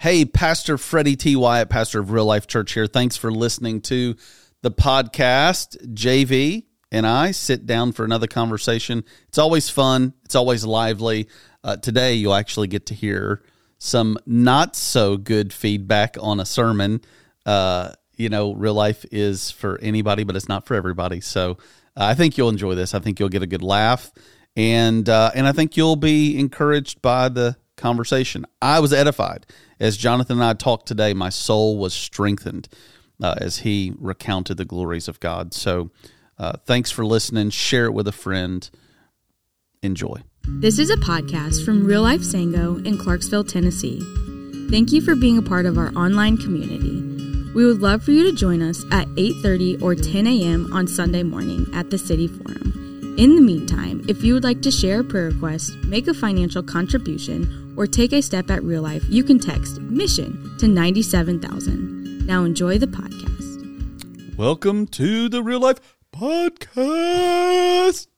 Hey, Pastor Freddie T. Wyatt, pastor of Real Life Church here. Thanks for listening to the podcast. JV and I sit down for another conversation. It's always fun, it's always lively. Uh, today, you'll actually get to hear some not so good feedback on a sermon. Uh, you know, real life is for anybody, but it's not for everybody. So uh, I think you'll enjoy this. I think you'll get a good laugh, and uh, and I think you'll be encouraged by the conversation. I was edified as Jonathan and I talked today. My soul was strengthened uh, as he recounted the glories of God. So, uh, thanks for listening. Share it with a friend. Enjoy. This is a podcast from Real Life Sango in Clarksville, Tennessee. Thank you for being a part of our online community. We would love for you to join us at 8:30 or 10 a.m. on Sunday morning at the City Forum. In the meantime, if you would like to share a prayer request, make a financial contribution, or take a step at real life, you can text mission to 97000. Now enjoy the podcast. Welcome to the Real Life Podcast.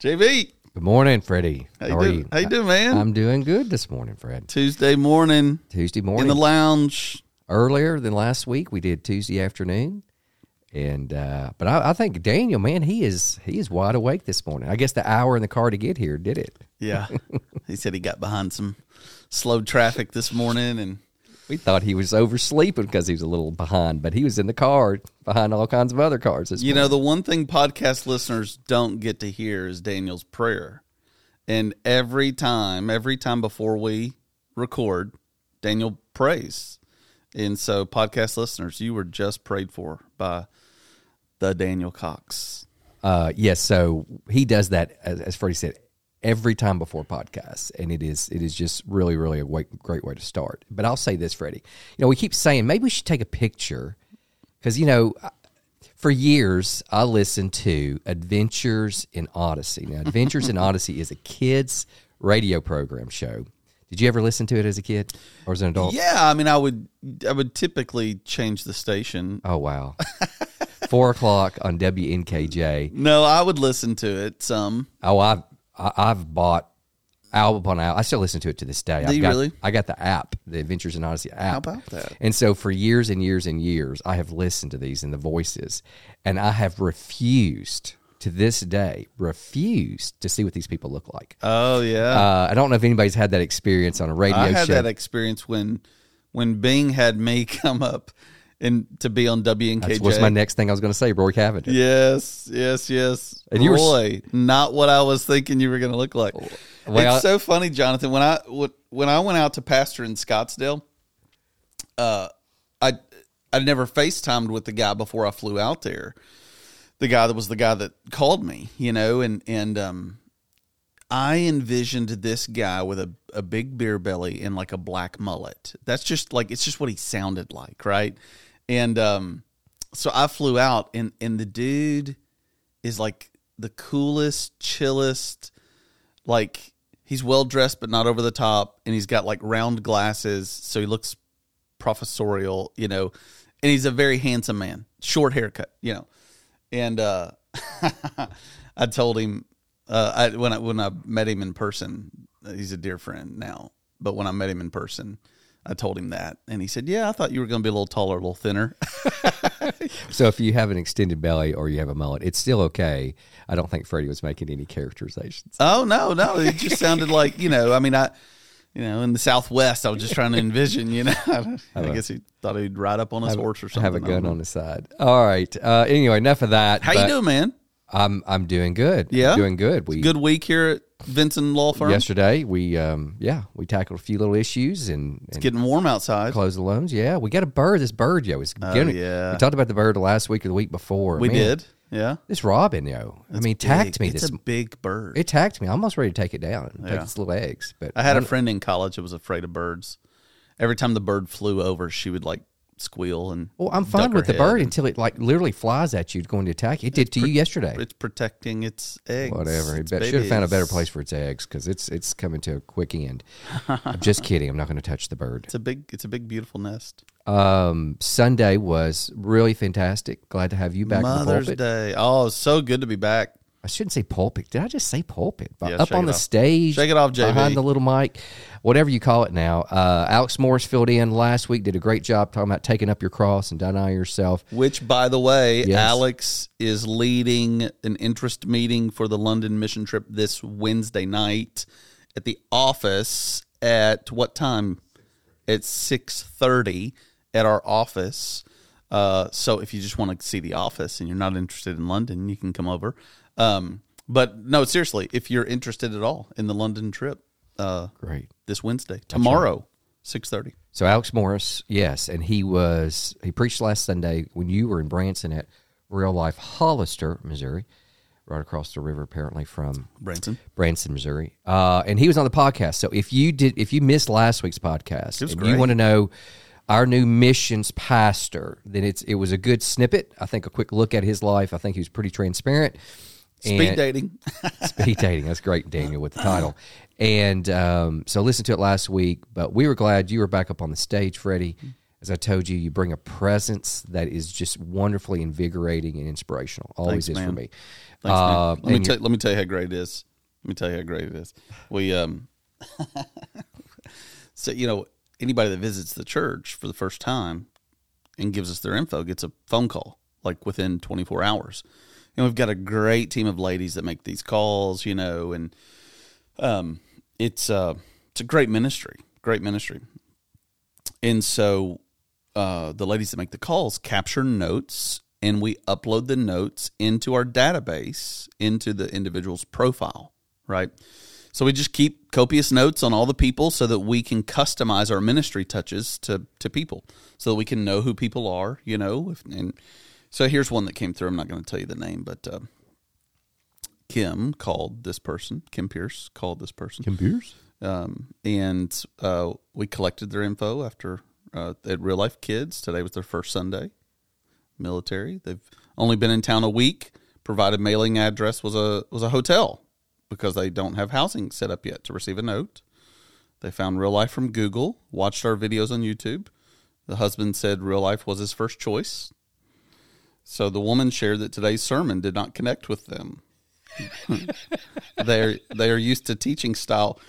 JV, Good morning, Freddie. how, How, you are you? How you doing, man? I'm doing good this morning, Fred. Tuesday morning Tuesday morning. in the lounge. Earlier than last week, we did Tuesday afternoon, and uh, but I, I think Daniel, man, he is he is wide awake this morning. I guess the hour in the car to get here did it. Yeah, he said he got behind some slow traffic this morning, and We thought he was oversleeping because he was a little behind, but he was in the car behind all kinds of other cars. You know, the one thing podcast listeners don't get to hear is Daniel's prayer. And every time, every time before we record, Daniel prays. And so, podcast listeners, you were just prayed for by the Daniel Cox. Uh, yes, so he does that as, as Freddie said every time before podcasts, and it is it is just really really a way, great way to start. But I'll say this, Freddie, you know we keep saying maybe we should take a picture because you know for years I listened to Adventures in Odyssey. Now, Adventures in Odyssey is a kids radio program show. Did you ever listen to it as a kid or as an adult? Yeah, I mean, I would, I would typically change the station. Oh wow, four o'clock on WNKJ. No, I would listen to it some. Oh, I've I- I've bought album upon album. I still listen to it to this day. Do I've you got, really? I got the app, the Adventures in Odyssey app. How about that? And so for years and years and years, I have listened to these and the voices, and I have refused to this day refused to see what these people look like. Oh yeah, Uh, I don't know if anybody's had that experience on a radio I had show. that experience when when Bing had me come up and to be on WNKJ. That's what's my next thing I was going to say, Roy Cavendish. Yes, yes, yes. And you were s- not what I was thinking you were going to look like. Well- it's so funny, Jonathan. When I when I went out to pastor in Scottsdale, uh, I I never FaceTimed with the guy before I flew out there. The guy that was the guy that called me, you know, and and um, I envisioned this guy with a, a big beer belly and like a black mullet. That's just like it's just what he sounded like, right? And um, so I flew out, and and the dude is like the coolest, chillest, like he's well dressed but not over the top, and he's got like round glasses, so he looks professorial, you know, and he's a very handsome man, short haircut, you know, and uh, I told him uh, I, when I when I met him in person, he's a dear friend now, but when I met him in person. I told him that, and he said, "Yeah, I thought you were going to be a little taller, a little thinner." So if you have an extended belly or you have a mullet, it's still okay. I don't think Freddie was making any characterizations. Oh no, no, it just sounded like you know. I mean, I, you know, in the Southwest, I was just trying to envision. You know, I, guess he thought he'd ride up on his horse or something. have a gun on the side. All right. Uh, anyway, enough of that. How you doing, man? I'm I'm doing good. Yeah? doing good. We Good week here at Vincent Law Firm. yesterday we um yeah we tackled a few little issues and, and Getting warm outside. Close the loans. Yeah, we got a bird. This bird, yo, getting, Oh, yeah. We talked about the bird last week or the week before. We Man, did. Yeah. This robin, yo. I mean, tacked me It's this. a big bird. it tacked me. I'm almost ready to take it down and take its little eggs. But I had a friend in college that was afraid of birds. Every time the bird flew over, she would like squeal and. Well, I'm fine with the bird and- until it like literally flies at you going to attack you. It did to you yesterday. It's protecting its eggs. Whatever. It its should have found a better place for its eggs because it's it's coming to a quick end. I'm just kidding. I'm not going to touch the bird. It's a big. It's a big, beautiful nest. Um, Sunday was really fantastic. Glad to have you back Mother's. Day. Oh, so good to be back. I shouldn't say pulpit. Did I just say pulpit? Yeah, Up on the off. stage, Shake it off, JV. behind the little mic, whatever you call it now. Uh, Alex Morris filled in last week. Did a great job talking about taking up your cross and denying yourself. Which, by the way, Yes. Alex is leading an interest meeting for the London mission trip this Wednesday night at the office at what time? At six thirty at our office. Uh, so if you just want to see the office and you're not interested in London, you can come over. Um, but no, seriously, if you're interested at all in the London trip, uh, Great. this Wednesday, tomorrow, six thirty. So Alex Morris, yes, and he was he preached last Sunday when you were in Branson at Real Life Hollister, Missouri, right across the river, apparently from Branson. Branson, Missouri. Uh, and he was on the podcast. So if you did, if you missed last week's podcast, great. you want to know our new missions pastor, then it's it was a good snippet. I think a quick look at his life. I think he was pretty transparent. Speed dating. Speed dating. That's great, Daniel, with the title. And um, so listen to it last week, but we were glad you were back up on the stage, Freddie. As I told you, you bring a presence that is just wonderfully invigorating and inspirational. Always Thanks, is for me. Thanks, man. Uh, let me tell, let me tell you how great it is. Let me tell you how great it is. We um, so you know anybody that visits the church for the first time and gives us their info gets a phone call like within 24 hours. And we've got a great team of ladies that make these calls, you know, and um, it's uh, it's a great ministry, great ministry. And so uh, the ladies that make the calls capture notes and we upload the notes into our database into the individual's profile, right? So we just keep copious notes on all the people so that we can customize our ministry touches to to people so that we can know who people are, you know. If, and so here's one that came through. I'm not going to tell you the name, but uh, Kim called this person. Kim Pierce called this person Computers? um, and uh, we collected their info after uh, at Real Life Kids. Today was their first Sunday. Military. They've only been in town a week. Provided mailing address was a was a hotel because they don't have housing set up yet to receive a note. They found Real Life from Google. Watched our videos on YouTube. The husband said Real Life was his first choice. So the woman shared that today's sermon did not connect with them. They're they are used to teaching style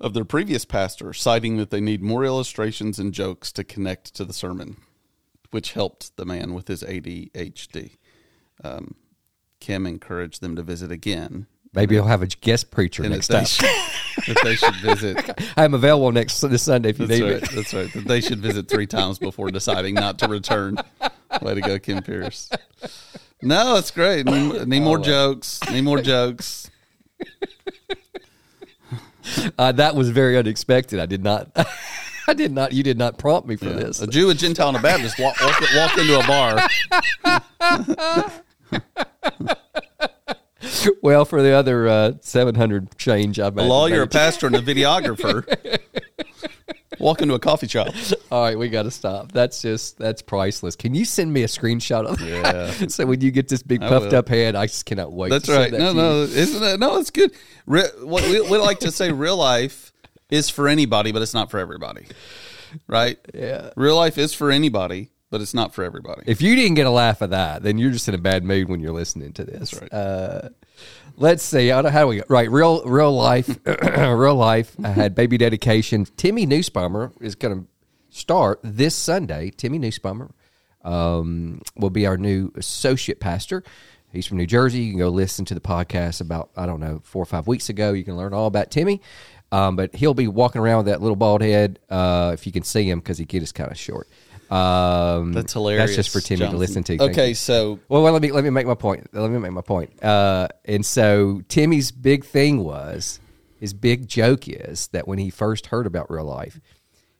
of their previous pastor, citing that they need more illustrations and jokes to connect to the sermon, which helped the man with his ADHD. Um, Kim encouraged them to visit again. Maybe he'll have a guest preacher And next time. that they should visit. I'm available next this Sunday if you That's need right. me. That's right. That they should visit three times before deciding not to return. Way to go, Kim Pierce. No, it's great. Need, need more jokes. Need more jokes. Uh, that was very unexpected. I did not. I did not. You did not prompt me for this. A Jew, a Gentile, and a Baptist walk, walk, walk into a bar. Well, for the other uh, seven hundred change, I A lawyer, a pastor, and a videographer walk into a coffee shop. All right, we got to stop. That's just that's priceless. Can you send me a screenshot of that? Yeah. so when you get this big I puffed will. up head, I just cannot wait. That's to right. that No, no, isn't it? No, it's good. Re, what we, we like to say, real life is for anybody, but it's not for everybody. Right? Yeah. Real life is for anybody, but it's not for everybody. If you didn't get a laugh of that, then you're just in a bad mood when you're listening to this. That's right. Uh, let's see. How do we right? Real, real life, real life. I had baby dedication. Timmy Newsbummer is going to start this Sunday. Timmy Newsbummer um, will be our new associate pastor. He's from New Jersey. You can go listen to the podcast about I don't know four or five weeks ago. You can learn all about Timmy. Um, but he'll be walking around with that little bald head uh, if you can see him because he get is kind of short. Um, That's hilarious. That's just for Timmy Jonathan. to listen to. Okay, you. so Well, well, let me let me make my point. Let me make my point. Uh, and so Timmy's big thing was his big joke is that when he first heard about real life,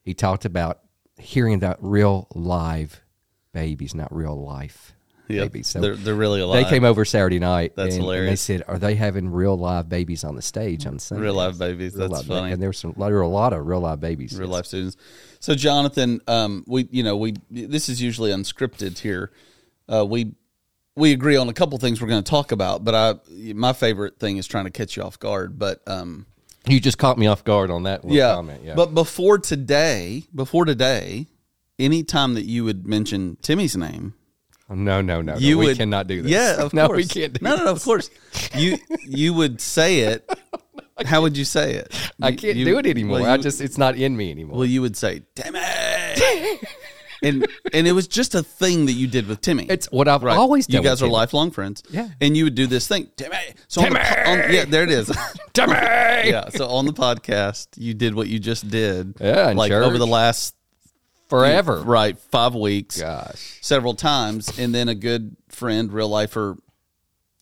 he talked about hearing about real live babies, not real life Yep. babies. So they're, they're really alive. they came over Saturday night. That's and, and they said, "Are they having real live babies on the stage on Sunday?" Real live babies. That's live, funny. And there were some. There were a lot of real live babies. real life students. So, Jonathan, um, we you know we this is usually unscripted here. Uh, we we agree on a couple things we're going to talk about, but I my favorite thing is trying to catch you off guard. But um, You just caught me off guard on that yeah, comment. Yeah, But before today, before today, any time that you would mention Timmy's name, no, no, no. you no, we cannot do this. Yeah, of no, course. we can't do no, no, no, of course. You you would say it. How would you say it? I can't you- do it anymore. well, I just it's not in me anymore. well, you would say Timmy, and and it was just a thing that you did with Timmy. it's what I've Right. always done. You guys are Timmy. lifelong friends. Yeah. And you would do this thing, Timmy. So on the Timmy! on- yeah, there it is. Timmy. yeah. So on the podcast, you did what you just did. Yeah, like church. over the last forever. right five weeks, Gosh. several times, and then a good friend, real lifer,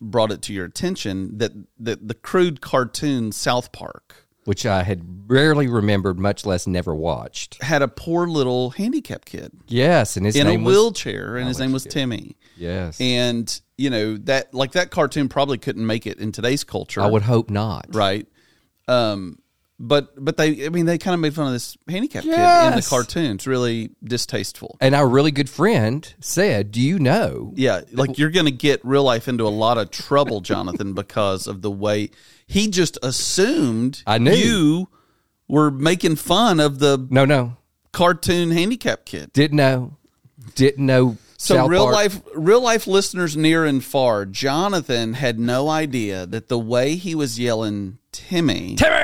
brought it to your attention that that the crude cartoon South Park Which I had rarely remembered, much less never watched. had a poor little handicapped kid Yes, and his in a was wheelchair, and his name was Timmy. yes. And you know that like that cartoon probably couldn't make it in today's culture. I would hope not. right? Um, but but they, I mean, they kind of made fun of this handicapped kid in the Yes. cartoon. It's really distasteful. And our really good friend said, "Do you know?" Yeah, like you're going to get real life into a lot of trouble, Jonathan, because of the way he just assumed I knew. you were making fun of the No, no, cartoon handicapped kid. didn't know, didn't know. So South real Park. life, real life listeners near and far, Jonathan had no idea that the way he was yelling Timmy Timmy.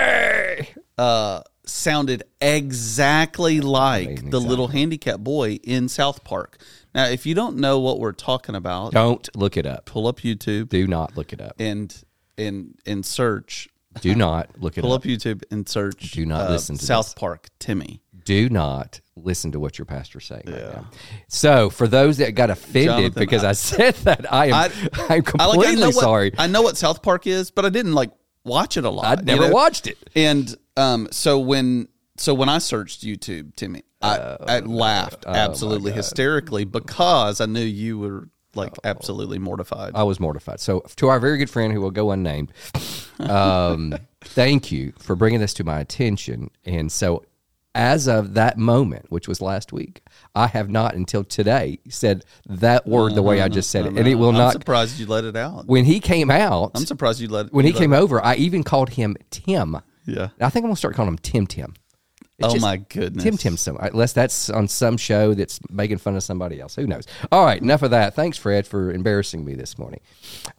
Uh, sounded exactly like Amazing, the little handicapped boy in South Park. Now, if you don't know what we're talking about, Don't look it up. pull up YouTube Do not look it up. and and and search. Do not look it Pull up. Pull up YouTube and search. Do not uh, listen to South this. Park Timmy. Do not listen to what your pastor's saying right now. So, for those that got offended Jonathan, because I, I- said that, I am I- I, am I like. completely I know sorry. What, I know what South Park is, but I didn't like watch it a lot. I'd you never know? watched it. And um, so when so when I searched YouTube, Timmy, I, Oh, I laughed absolutely hysterically because I knew you were like absolutely mortified. I was mortified. So, to our very good friend who will go unnamed, um, thank you for bringing this to my attention. And so, as of that moment, which was last week, I have not until today said that word the way I just said it, and it will I'm not. surprised you let it out. When he came out, I'm surprised you let it. when he let came it- over, I even called him Tim. Yeah. I think I'm gonna start calling him Tim Tim. It's Oh just my goodness. Tim Tim. Some unless that's on some show that's making fun of somebody else. Who knows? All right, enough of that. Thanks, Fred, for embarrassing me this morning.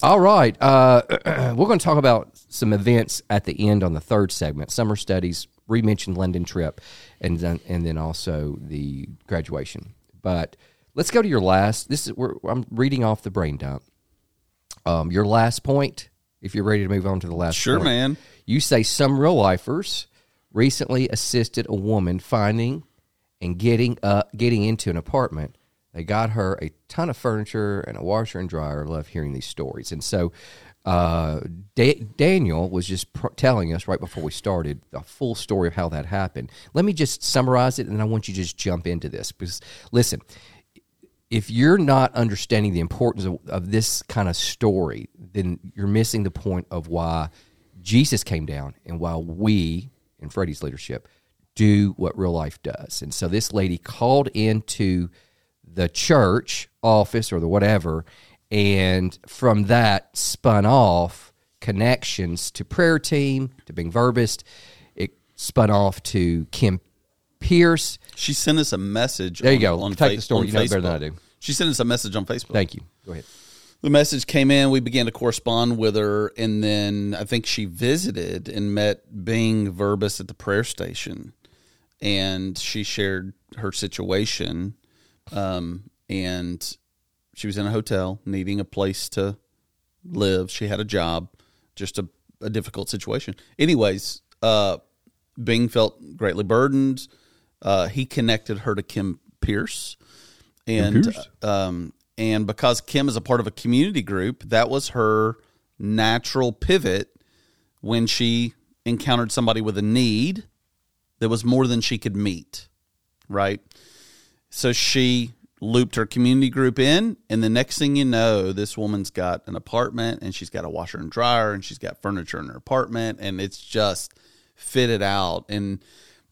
All right, uh, we're going to talk about some events at the end on the third segment: summer studies, re-mentioned London trip, and then and then also the graduation. But let's go to your last. This is where I'm reading off the brain dump. Um, your last point. If you're ready to move on to the last, Sure, point. man. You say some real lifers recently assisted a woman finding and getting uh, getting into an apartment. They got her a ton of furniture and a washer and dryer. I love hearing these stories. And so uh, da- Daniel was just pr- telling us right before we started the full story of how that happened. Let me just summarize it, and I want you to just jump into this because listen, if you're not understanding the importance of, of this kind of story, then you're missing the point of why Jesus came down and while we, in Freddie's leadership, do what real life does. And so this lady called into the church office or the whatever, and from that spun off connections to prayer team, to Bing Verbus. It spun off to Kim Pierce. She sent us a message. There you on- go. On Take the story. You know it better than I do. She sent us a message on Facebook. Thank you. Go ahead. The message came in. We began to correspond with her, and then I think she visited and met Bing Verbus at the prayer station, and she shared her situation, um, and she was in a hotel needing a place to live. She had a job, just a, a difficult situation. Anyways, uh, Bing felt greatly burdened. Uh, he connected her to Kim Pierce, and Pierce? um, and because Kim is a part of a community group, that was her natural pivot when she encountered somebody with a need that was more than she could meet, right? So she looped her community group in, and the next thing you know, this woman's got an apartment and she's got a washer and dryer and she's got furniture in her apartment, and it's just fitted out. And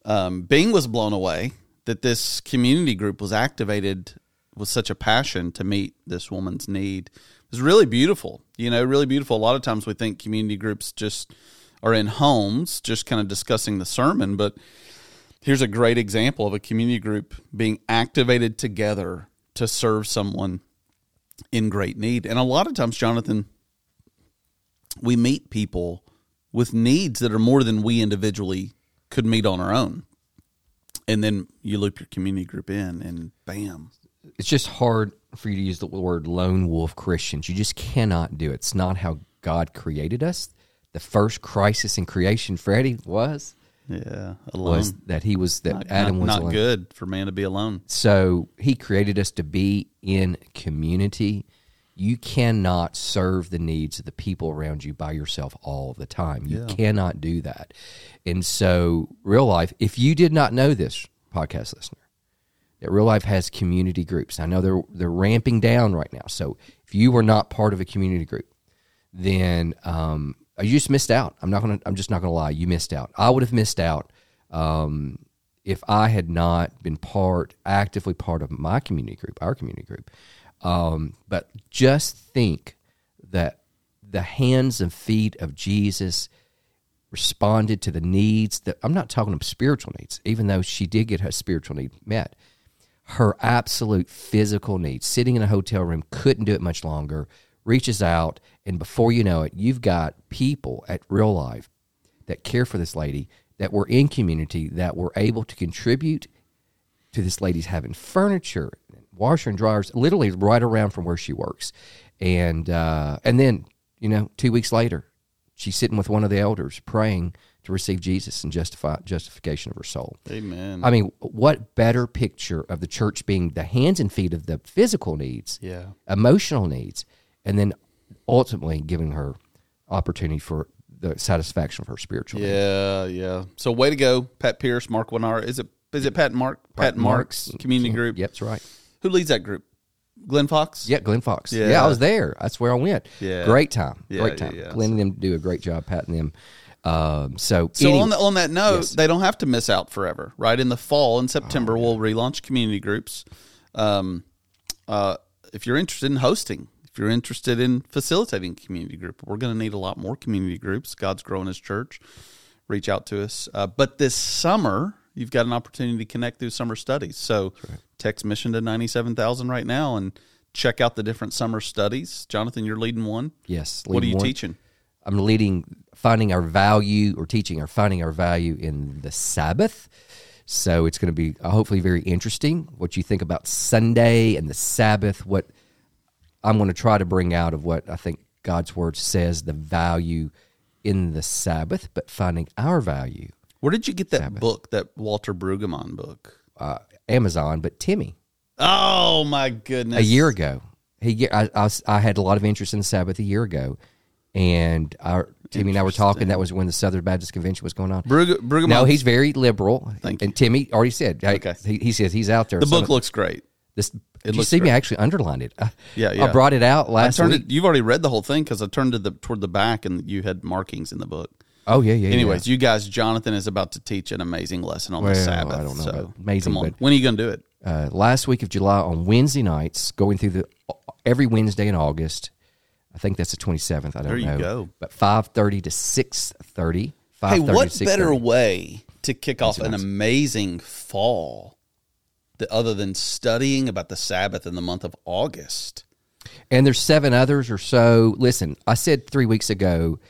um, Bing was blown away that this community group was activated with such a passion to meet this woman's need. It was really beautiful, you know, really beautiful. A lot of times we think community groups just are in homes, just kind of discussing the sermon, but here's a great example of a community group being activated together to serve someone in great need. And a lot of times, Jonathan, we meet people with needs that are more than we individually could meet on our own. And then you loop your community group in, and bam. It's just hard for you to use the word lone wolf Christians. You just cannot do it. It's not how God created us. The first crisis in creation, Freddie, was Yeah, alone. was that he was that not, Adam not, was not alone. good for man to be alone. So he created us to be in community. You cannot serve the needs of the people around you by yourself all the time. You cannot do that. And so, real life, if you did not know this, podcast listener, that real life has community groups. I know they're they're ramping down right now. So if you were not part of a community group, then um, you just missed out. I'm not gonna. I'm just not gonna lie. You missed out. I would have missed out um, if I had not been part, actively part of my community group, our community group. Um, but just think that the hands and feet of Jesus responded to the needs that I'm not talking about spiritual needs, even though she did get her spiritual need met. Her absolute physical needs, sitting in a hotel room, couldn't do it much longer, reaches out, and before you know it, you've got people at real life that care for this lady that were in community that were able to contribute to this lady's having furniture, washer and dryers, literally right around from where she works, and uh, and then you know two weeks later, she's sitting with one of the elders praying to receive Jesus and justify justification of her soul. Amen. I mean, what better picture of the church being the hands and feet of the physical needs, yeah. emotional needs, and then ultimately giving her opportunity for the satisfaction of her spiritual needs. Yeah, yeah. So way to go, Pat Pierce, Mark Winnar. Is it is it Pat and Mark? Pat and Mark's community group. Yep, that's right. Who leads that group? Glenn Fox. Yeah, Glenn Fox. Yeah. Yeah, I was there. That's where I went. Yeah. Great time. Yeah, Great yeah, time. yeah. Glenn and them do a great job patting them. Um, so, So any- on, the, on that note, Yes. they don't have to miss out forever, right? In the fall, in September, we'll relaunch community groups. Um, uh, if you're interested in hosting, if you're interested in facilitating community group, we're going to need a lot more community groups. God's growing His church. Reach out to us. Uh, but this summer, you've got an opportunity to connect through summer studies. So text mission to ninety seven thousand right now and check out the different summer studies. Jonathan, you're leading one. yes. What are you one. teaching? I'm leading, finding our value or teaching or finding our value in the Sabbath. So it's going to be uh, hopefully very interesting what you think about Sunday and the Sabbath. What I'm going to try to bring out of what I think God's word says the value in the Sabbath, but finding our value. Where did you get that book, that Walter Brueggemann book? Uh, Amazon, but Timmy. Oh my goodness! a year ago. He, I, I, I had a lot of interest in the Sabbath a year ago, and our Timmy and I were talking. That was when the Southern Baptist Convention was going on. Brugge, Brueggemann. no, he's very liberal. Thank you. and Timmy already said. hey, Okay. he, he says he's out there. the Some book of- looks great. This, did you looks see me actually underlined it? I, Yeah, I brought it out I last turned week. it. You've already read the whole thing because I turned to the toward the back and you had markings in the book. Oh yeah, yeah. Anyways, yeah. you guys, Jonathan is about to teach an amazing lesson on Well, the I Sabbath. don't know so amazing, come on. but- when are you going to do it? uh, last week of July on Wednesday nights, going through the every Wednesday in August. I think that's the twenty seventh. I don't There you know. go. But five thirty to six thirty. Hey, what better way to kick off an amazing fall, that other than studying about the Sabbath in the month of August? And there's seven others or so. Listen, I said three weeks ago,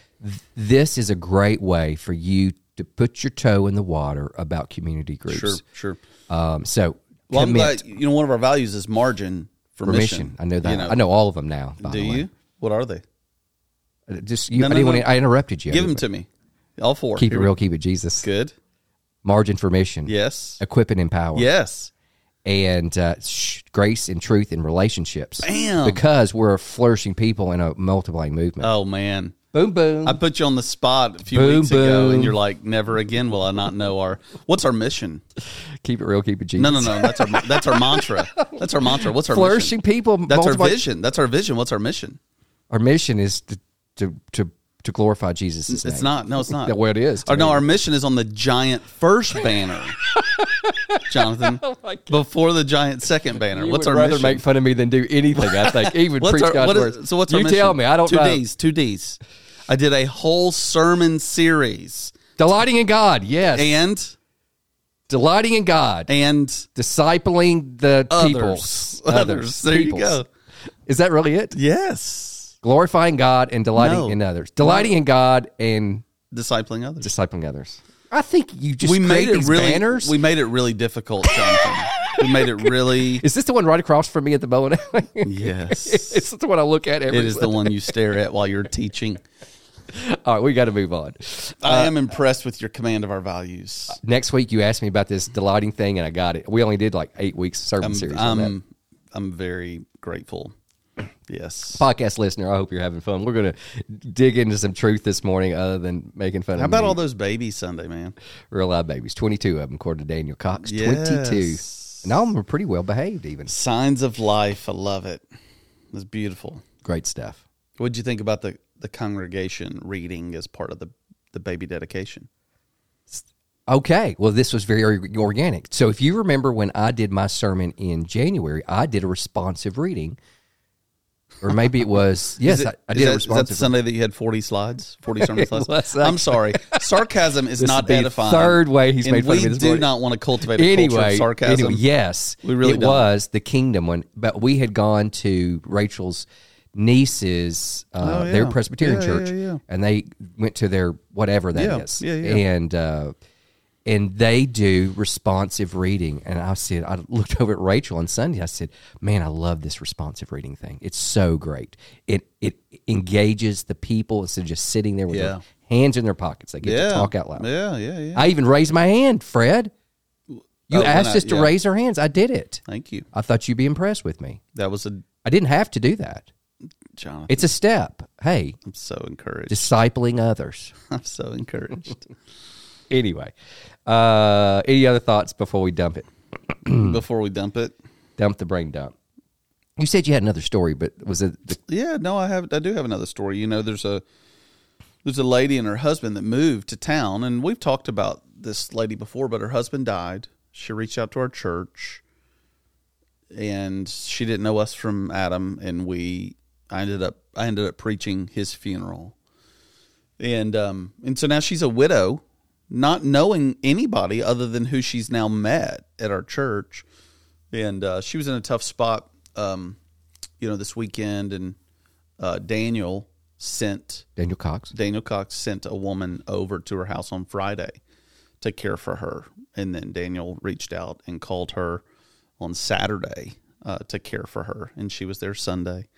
this is a great way for you to put your toe in the water about community groups. Sure, sure. Um, so Well, I'm glad, you know, one of our values is margin for, for mission. mission. I know that. You know. I know all of them now. Do the you? What are they? Uh, Just you, No, I no, didn't no. want to, I interrupted you. Give them to me. All four. Keep it Here we- real. Keep it Jesus. Good. Margin for mission. Yes. Equip and empower. Yes. and uh, sh- grace and truth in relationships. Bam. Because we're a flourishing people in a multiplying movement. Oh man. boom, boom. I put you on the spot a few Boom, weeks ago, and you're like, "Never again will I not know our what's our mission." keep it real. Keep it Jesus. No, no, no. That's our that's our mantra. That's our mantra. What's our Flourishing mission? people. That's our vision. That's our vision. What's our mission? Our mission is to to to, to glorify Jesus. It's not. No, it's not. Well, it is Or no, our mission is on the giant first banner, Jonathan. Oh before the giant second banner. Oh You what's our rather mission? make fun of me than do anything. I think even preach our, God's what words. is, so what's you our mission? tell me? I don't two know. D's. Two D's. I did a whole sermon series Delighting in God, yes, and delighting in God, and discipling the others. people, Others. There you go. Is that really it? Yes. Glorifying God and delighting No. in others. Delighting in God and Discipling others. discipling others. I think you just we made it these really banners. we made it really difficult, Jonathan. we made it really Is this the one right across from me at the bow and alley? Yes. it's the one I look at every It is the one you stare at while you're teaching. All right, we got to move on. I uh, am impressed with your command of our values. Next week, you asked me about this delighting thing, and I got it. We only did like eight weeks sermon series on that. I'm, I'm very grateful. Yes. Podcast listener, I hope you're having fun. We're going to dig into some truth this morning, other than making fun How of How about me. all those babies Sunday, man? real live babies? Twenty-two of them, according to Daniel Cox. Yes. Twenty-two, and all of them are pretty well behaved. Even Signs of life. I love it. It's beautiful. great stuff. What'd you think about the, the congregation reading as part of the, the baby dedication? Okay, well, this was very organic. So, if you remember when I did my sermon in January, I did a responsive reading, or maybe it was yes, it- I, I did that, a is that the Sunday that you had 40 slides, 40 sermon slides? was, I'm sorry. Sarcasm is This not would be the edifying. third way he's and made fun we of me this do morning. not want to cultivate a culture anyway, of sarcasm. anyway, yes, We really it don't. was the kingdom one. But we had gone to Rachel's niece's uh, Oh, yeah. their Presbyterian Yeah, church, yeah, and they went to their whatever that is, Yeah, yeah, yeah. and uh, and they do responsive reading. And I said, I looked over at Rachel on Sunday. I said, "Man, I love this responsive reading thing. It's so great. It it engages the people instead of just sitting there with Yeah. their hands in their pockets. They get yeah. to talk out loud. Yeah, yeah, yeah. I even raised my hand, Fred. You Oh, asked I- us to yeah. raise our hands. I did it. Thank you. I thought you'd be impressed with me. That was a I didn't have to do that. Jonathan. It's a step. Hey, I'm so encouraged. discipling others. I'm so encouraged. Anyway, uh, any other thoughts before we dump it? Before we dump it, Dump the brain dump. You said you had another story, but was it the, yeah, no, I have. I do have another story. You know, there's a there's a lady and her husband that moved to town, and we've talked about this lady before. But her husband died. She reached out to our church, and she didn't know us from Adam, and we. I ended up. I ended up preaching his funeral, and um and so now she's a widow, not knowing anybody other than who she's now met at our church, and uh, she was in a tough spot. Um, you know, this weekend, and uh, Daniel sent Daniel Cox? Daniel Cox sent a woman over to her house on Friday to care for her, and then Daniel reached out and called her on Saturday uh, to care for her, and she was there Sunday.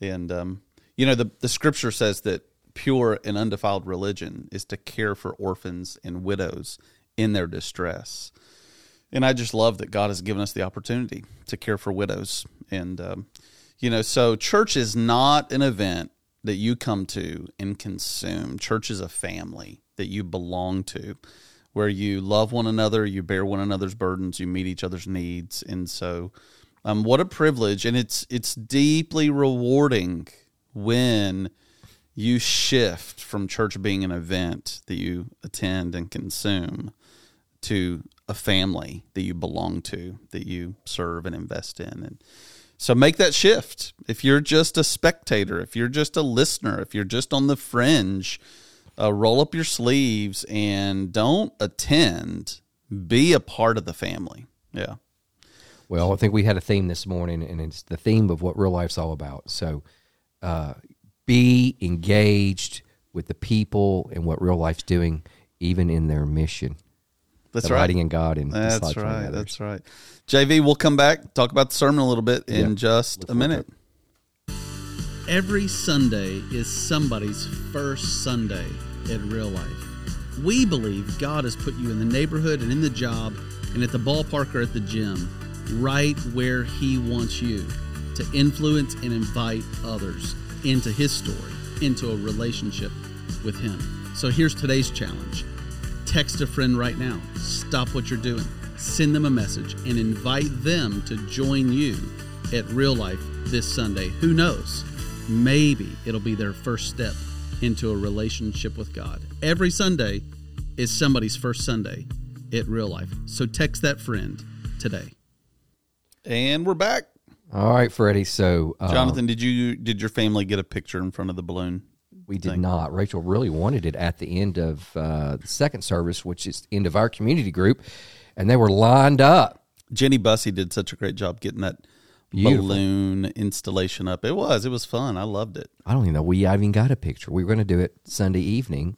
And um, you know, the the scripture says that pure and undefiled religion is to care for orphans and widows in their distress. And I just love that God has given us the opportunity to care for widows. And, um, you know, so church is not an event that you come to and consume. Church is a family that you belong to, where you love one another, you bear one another's burdens, you meet each other's needs. And so, um, what a privilege. And it's, it's deeply rewarding when you shift from church being an event that you attend and consume to a family that you belong to, that you serve and invest in. And so make that shift. If you're just a spectator, if you're just a listener, if you're just on the fringe, uh, roll up your sleeves and don't attend. Be a part of the family. Yeah. Well, I think we had a theme this morning, and it's the theme of what real life's all about. So, uh, be engaged with the people and what real life's doing, even in their mission. That's Delighting right. in God and That's right. others. That's right. JV, we'll come back, talk about the sermon a little bit in Yeah. just Look a minute. Every Sunday is somebody's first Sunday in real life. We believe God has put you in the neighborhood and in the job and at the ballpark or at the gym, right where He wants you to influence and invite others into His story, into a relationship with Him. So here's today's challenge text a friend right now. Stop what you're doing. Send them a message and invite them to join you at real life this Sunday. Who knows? Maybe it'll be their first step into a relationship with God. Every Sunday is somebody's first Sunday at real life. So text that friend today. And we're back. All right, Freddie. So, uh, Jonathan, did you did your family get a picture in front of the balloon? we did not. Rachel really wanted it at the end of uh, the second service, which is the end of our community group, and they were lined up. Jenny Bussey did such a great job getting that Beautiful. balloon installation up. It was. It was fun. I loved it. I don't even know. We I even got a picture. We were going to do it Sunday evening,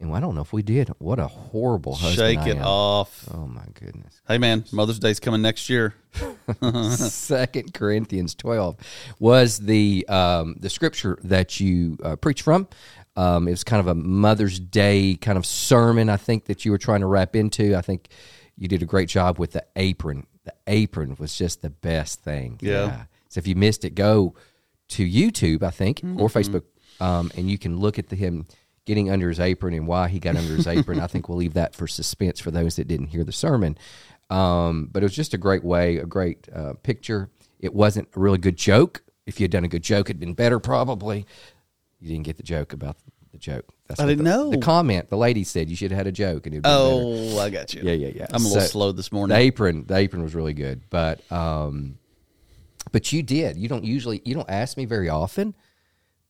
and I don't know if we did. What a horrible husband Shake I it am. off. Oh my goodness. Hey man, Mother's Day's coming next year. Second Corinthians twelve was the um, the scripture that you uh, preached from. Um, it was kind of a Mother's Day kind of sermon. I think that you were trying to wrap into. I think you did a great job with the apron. The apron was just the best thing. Yeah. So if you missed it, go to YouTube, I think, Mm-hmm. or Facebook, um, and you can look at the, him getting under his apron and why he got under his apron. I think we'll leave that for suspense for those that didn't hear the sermon. Um, but it was just a great way, a great uh, picture. It wasn't a really good joke. If you had done a good joke, it'd been better probably. You didn't get the joke about the joke. That's I didn't the, know. The comment, the lady said you should have had a joke, and it'd been better. Oh, I got you. Yeah, yeah, yeah. I'm a little So- slow this morning. The apron, the apron was really good, but um, but you did. You don't usually, you don't ask me very often,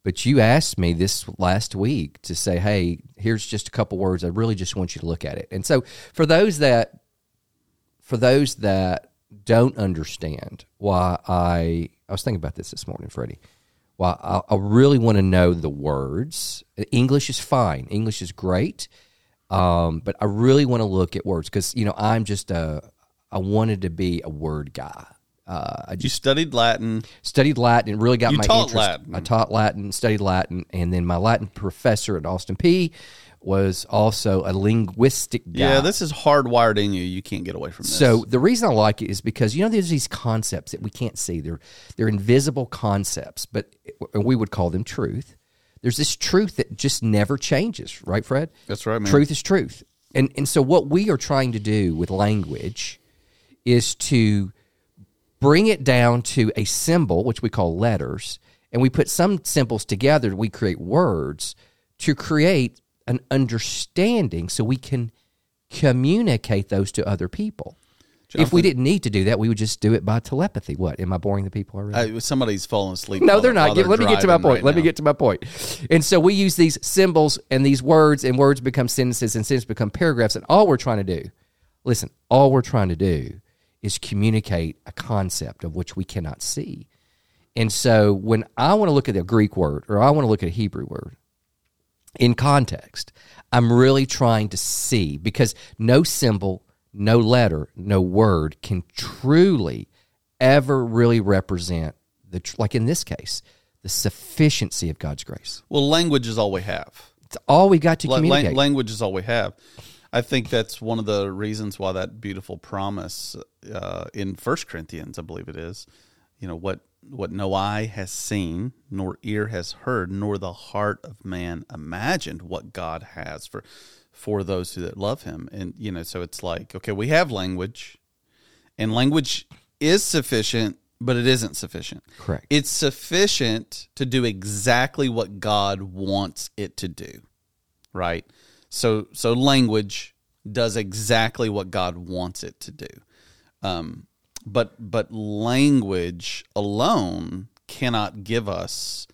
but you asked me this last week to say, "Hey, here's just a couple words. I really just want you to look at it." And so, for those that, for those that don't understand why I, I was thinking about this this morning, Freddie. Why I, I really want to know the words. English is fine. English is great. Um, but I really want to look at words because you know I'm just a I wanted to be a word guy. Uh, I you studied Latin. studied Latin and really got You my taught interest. Latin. I taught Latin, studied Latin, and then my Latin professor at Austin Peay was also a linguistic guy. Yeah, this is hardwired in you. You can't get away from this. So the reason I like it is because you know there's these concepts that we can't see. They're they're invisible concepts, but we would call them truth. There's this truth that just never changes, right, Fred? That's right, man. Truth is truth. And and so what we are trying to do with language is to bring it down to a symbol, which we call letters, and we put some symbols together, we create words to create an understanding so we can communicate those to other people. If we didn't need to do that, we would just do it by telepathy. What? Am I boring the people already? I, somebody's falling asleep. No, they're not. Get- let me get to my point. right let me get to my point. And so we use these symbols and these words, and words become sentences, and sentences become paragraphs. And all we're trying to do, listen, all we're trying to do is communicate a concept of which we cannot see. And so when I want to look at a Greek word or I want to look at a Hebrew word in context, I'm really trying to see because no symbol, no letter, no word can truly ever really represent the like in this case the sufficiency of God's grace. Well, language is all we have. It's all we got to communicate. lang- language is all we have. I think that's one of the reasons why that beautiful promise uh, in First Corinthians, I believe it is, you know what what no eye has seen, nor ear has heard, nor the heart of man imagined what God has for for those who that love Him. And you know, so it's like okay, we have language, and language is sufficient, but it isn't sufficient. Correct. It's sufficient to do exactly what God wants it to do right? So so language does exactly what God wants it to do. Um, but but language alone cannot give us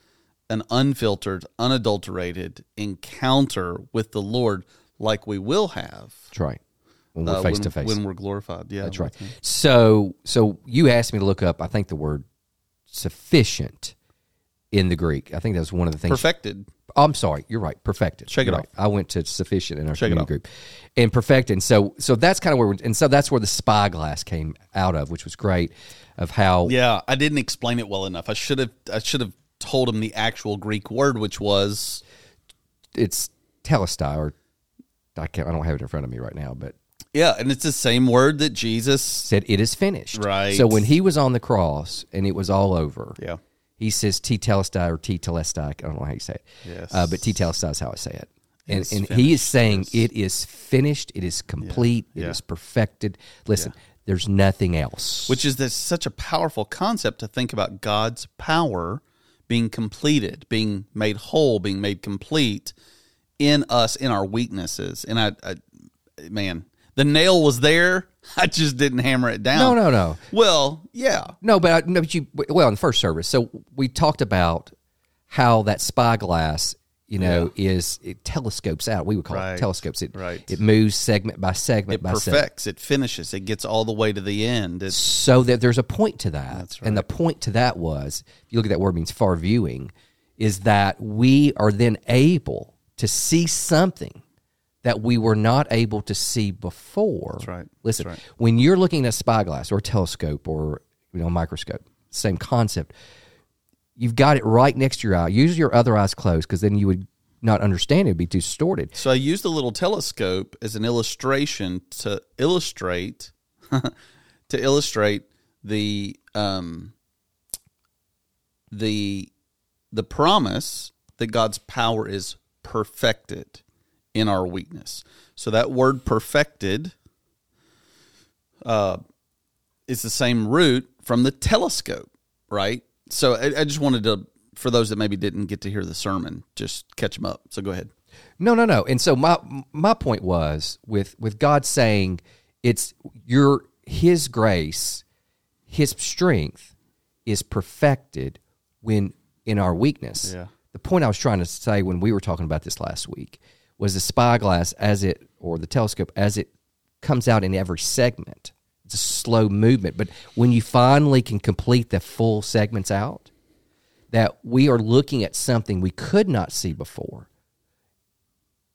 an unfiltered, unadulterated encounter with the Lord like we will have That's right. When we're uh, face when- to face. when we're glorified. Yeah, That's right. So, so you asked me to look up. I think the word sufficient in the Greek. I think that was one of the things. Perfected. I'm sorry. You're right. Perfected. Shake it right. I went to sufficient in our it community group, and perfected. And so, so that's kind of where, and so that's where the spyglass came out of, which was great. Of how Yeah, I didn't explain it well enough. I should have. I should have told him the actual Greek word, which was it's telestai, or I can't. I don't have it in front of me right now, but yeah, and it's the same word that Jesus. said it is finished. Right. So when he was on the cross and it was all over, Yeah, he says T telestai or T telestai. I don't know how you say it. Yes. Uh, but T telestai is how I say it. And, It's and he is saying Yes. it is finished. It is complete. It is Yeah. perfected. Listen, there's nothing else. which is this such a powerful concept to think about God's power being completed, being made whole, being made complete in us in our weaknesses. And I, I man, the nail was there. I just didn't hammer it down. no, no, no, Well, yeah, no. But I, no, but you well in the first service. So we talked about how that spyglass you know, is it telescopes out. We would call Right. it telescopes. It Right. it moves segment by segment It by segment. perfects. It finishes. It gets all the way to the end. It's so that there's a point to that. That's And the point to that was, if you look at that word means far viewing, is that we are then able to see something that we were not able to see before. That's right. Listen, That's right. when you're looking at a spyglass or a telescope or you know a microscope, same concept. You've got it right next to your eye. Use your other eyes closed because then you would not understand it. It'd be too distorted. So I used a little telescope as an illustration to illustrate to illustrate the um, the the promise that God's power is perfected in our weakness. So that word perfected uh, is the same root from the telescope, right? So I, I just wanted to, for those that maybe didn't get to hear the sermon, just catch them up. So go ahead. No, no, no. And so my my point was with with God saying it's your His grace, His strength is perfected when in our weakness. Yeah. The point I was trying to say when we were talking about this last week was the spyglass as it or the telescope as it comes out in every segment. It's a slow movement, but when you finally can complete the full segments out, that we are looking at something we could not see before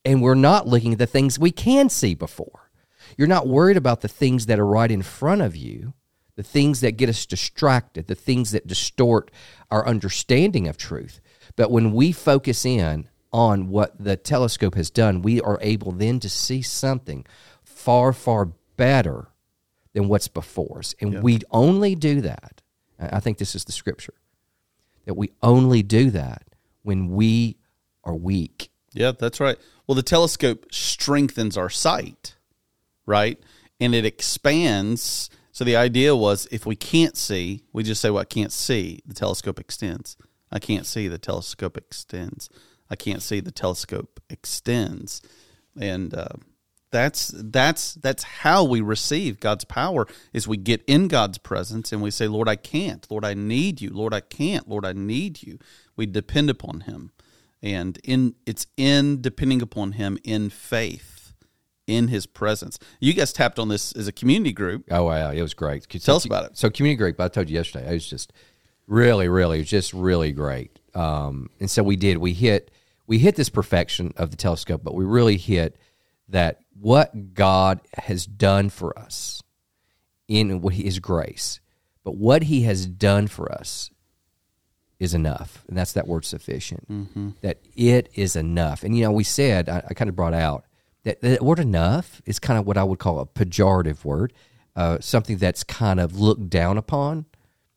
and we're not looking at the things we can see before. You're not worried about the things that are right in front of you, the things that get us distracted, the things that distort our understanding of truth. But when we focus in on what the telescope has done, we are able then to see something far, far better than what's before us. And we only do that. I I think this is the scripture that we only do that when we are weak. Yeah, that's right. Well, the telescope strengthens our sight, right? And it expands. So the idea was if we can't see, we just say, well, I can't see. The telescope extends. I can't see. The telescope extends. I can't see. The telescope extends. And uh, that's that's that's how we receive God's power is we get in God's presence and we say, Lord, I can't. Lord, I need you. Lord, I can't. Lord, I need you. We depend upon Him and in it's in depending upon him in faith in his presence you guys tapped on this as a community group Oh wow, it was great. Tell us about it. So community group, I told you yesterday, it was just really, really, it was just really great. Um, and so we did. We hit we hit this perfection of the telescope, but we really hit that what God has done for us in what His grace, but what He has done for us is enough, and that's that word sufficient. That it is enough, and you know we said I, I kind of brought out that the word enough is kind of what I would call a pejorative word, uh, something that's kind of looked down upon